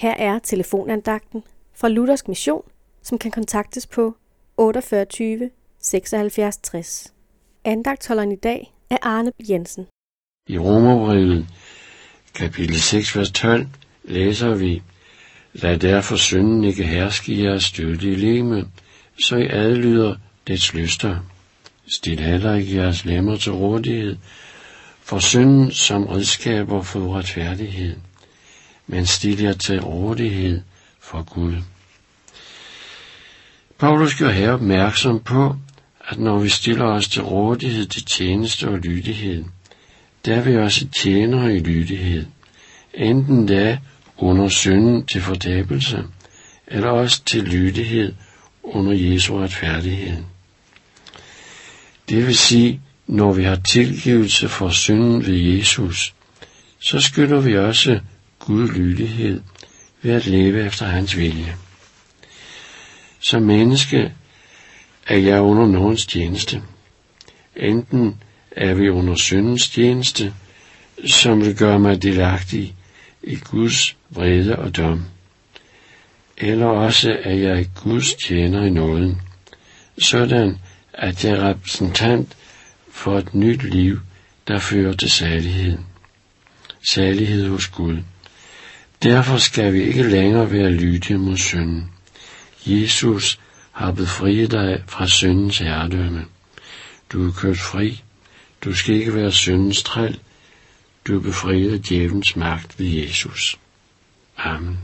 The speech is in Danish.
Her er telefonandagten fra Luthersk Mission, som kan kontaktes på 48 76 60. Andagtholderen i dag er Arne Jensen. I Romerbrevet, kapitel 6, vers 12, læser vi, Lad derfor synden ikke herske i jeres i leme, så I adlyder dets lyster. Stil heller ikke jeres lemmer til rådighed, for synden som redskaber for uretfærdighed, men stil jer til rådighed for Gud. Paulus gør her opmærksom på, at når vi stiller os til rådighed til tjeneste og lydighed, der er vi også tjenere i lydighed, enten da under synden til fordabelse, eller også til lydighed under Jesu retfærdighed. Det vil sige, når vi har tilgivelse for synden ved Jesus, så skylder vi også Gud lydighed ved at leve efter hans vilje. Som menneske er jeg under nogens tjeneste. Enten er vi under syndens tjeneste, som vil gøre mig delagtig i Guds vrede og dom. Eller også er jeg Guds tjener i nåden, sådan at jeg er repræsentant for et nyt liv, der fører til salighed. Salighed hos Gud. Derfor skal vi ikke længere være lydige mod synden. Jesus har befriet dig fra syndens herredømme. Du er kørt fri. Du skal ikke være syndens træl. Du er befriet af djævelens magt ved Jesus. Amen.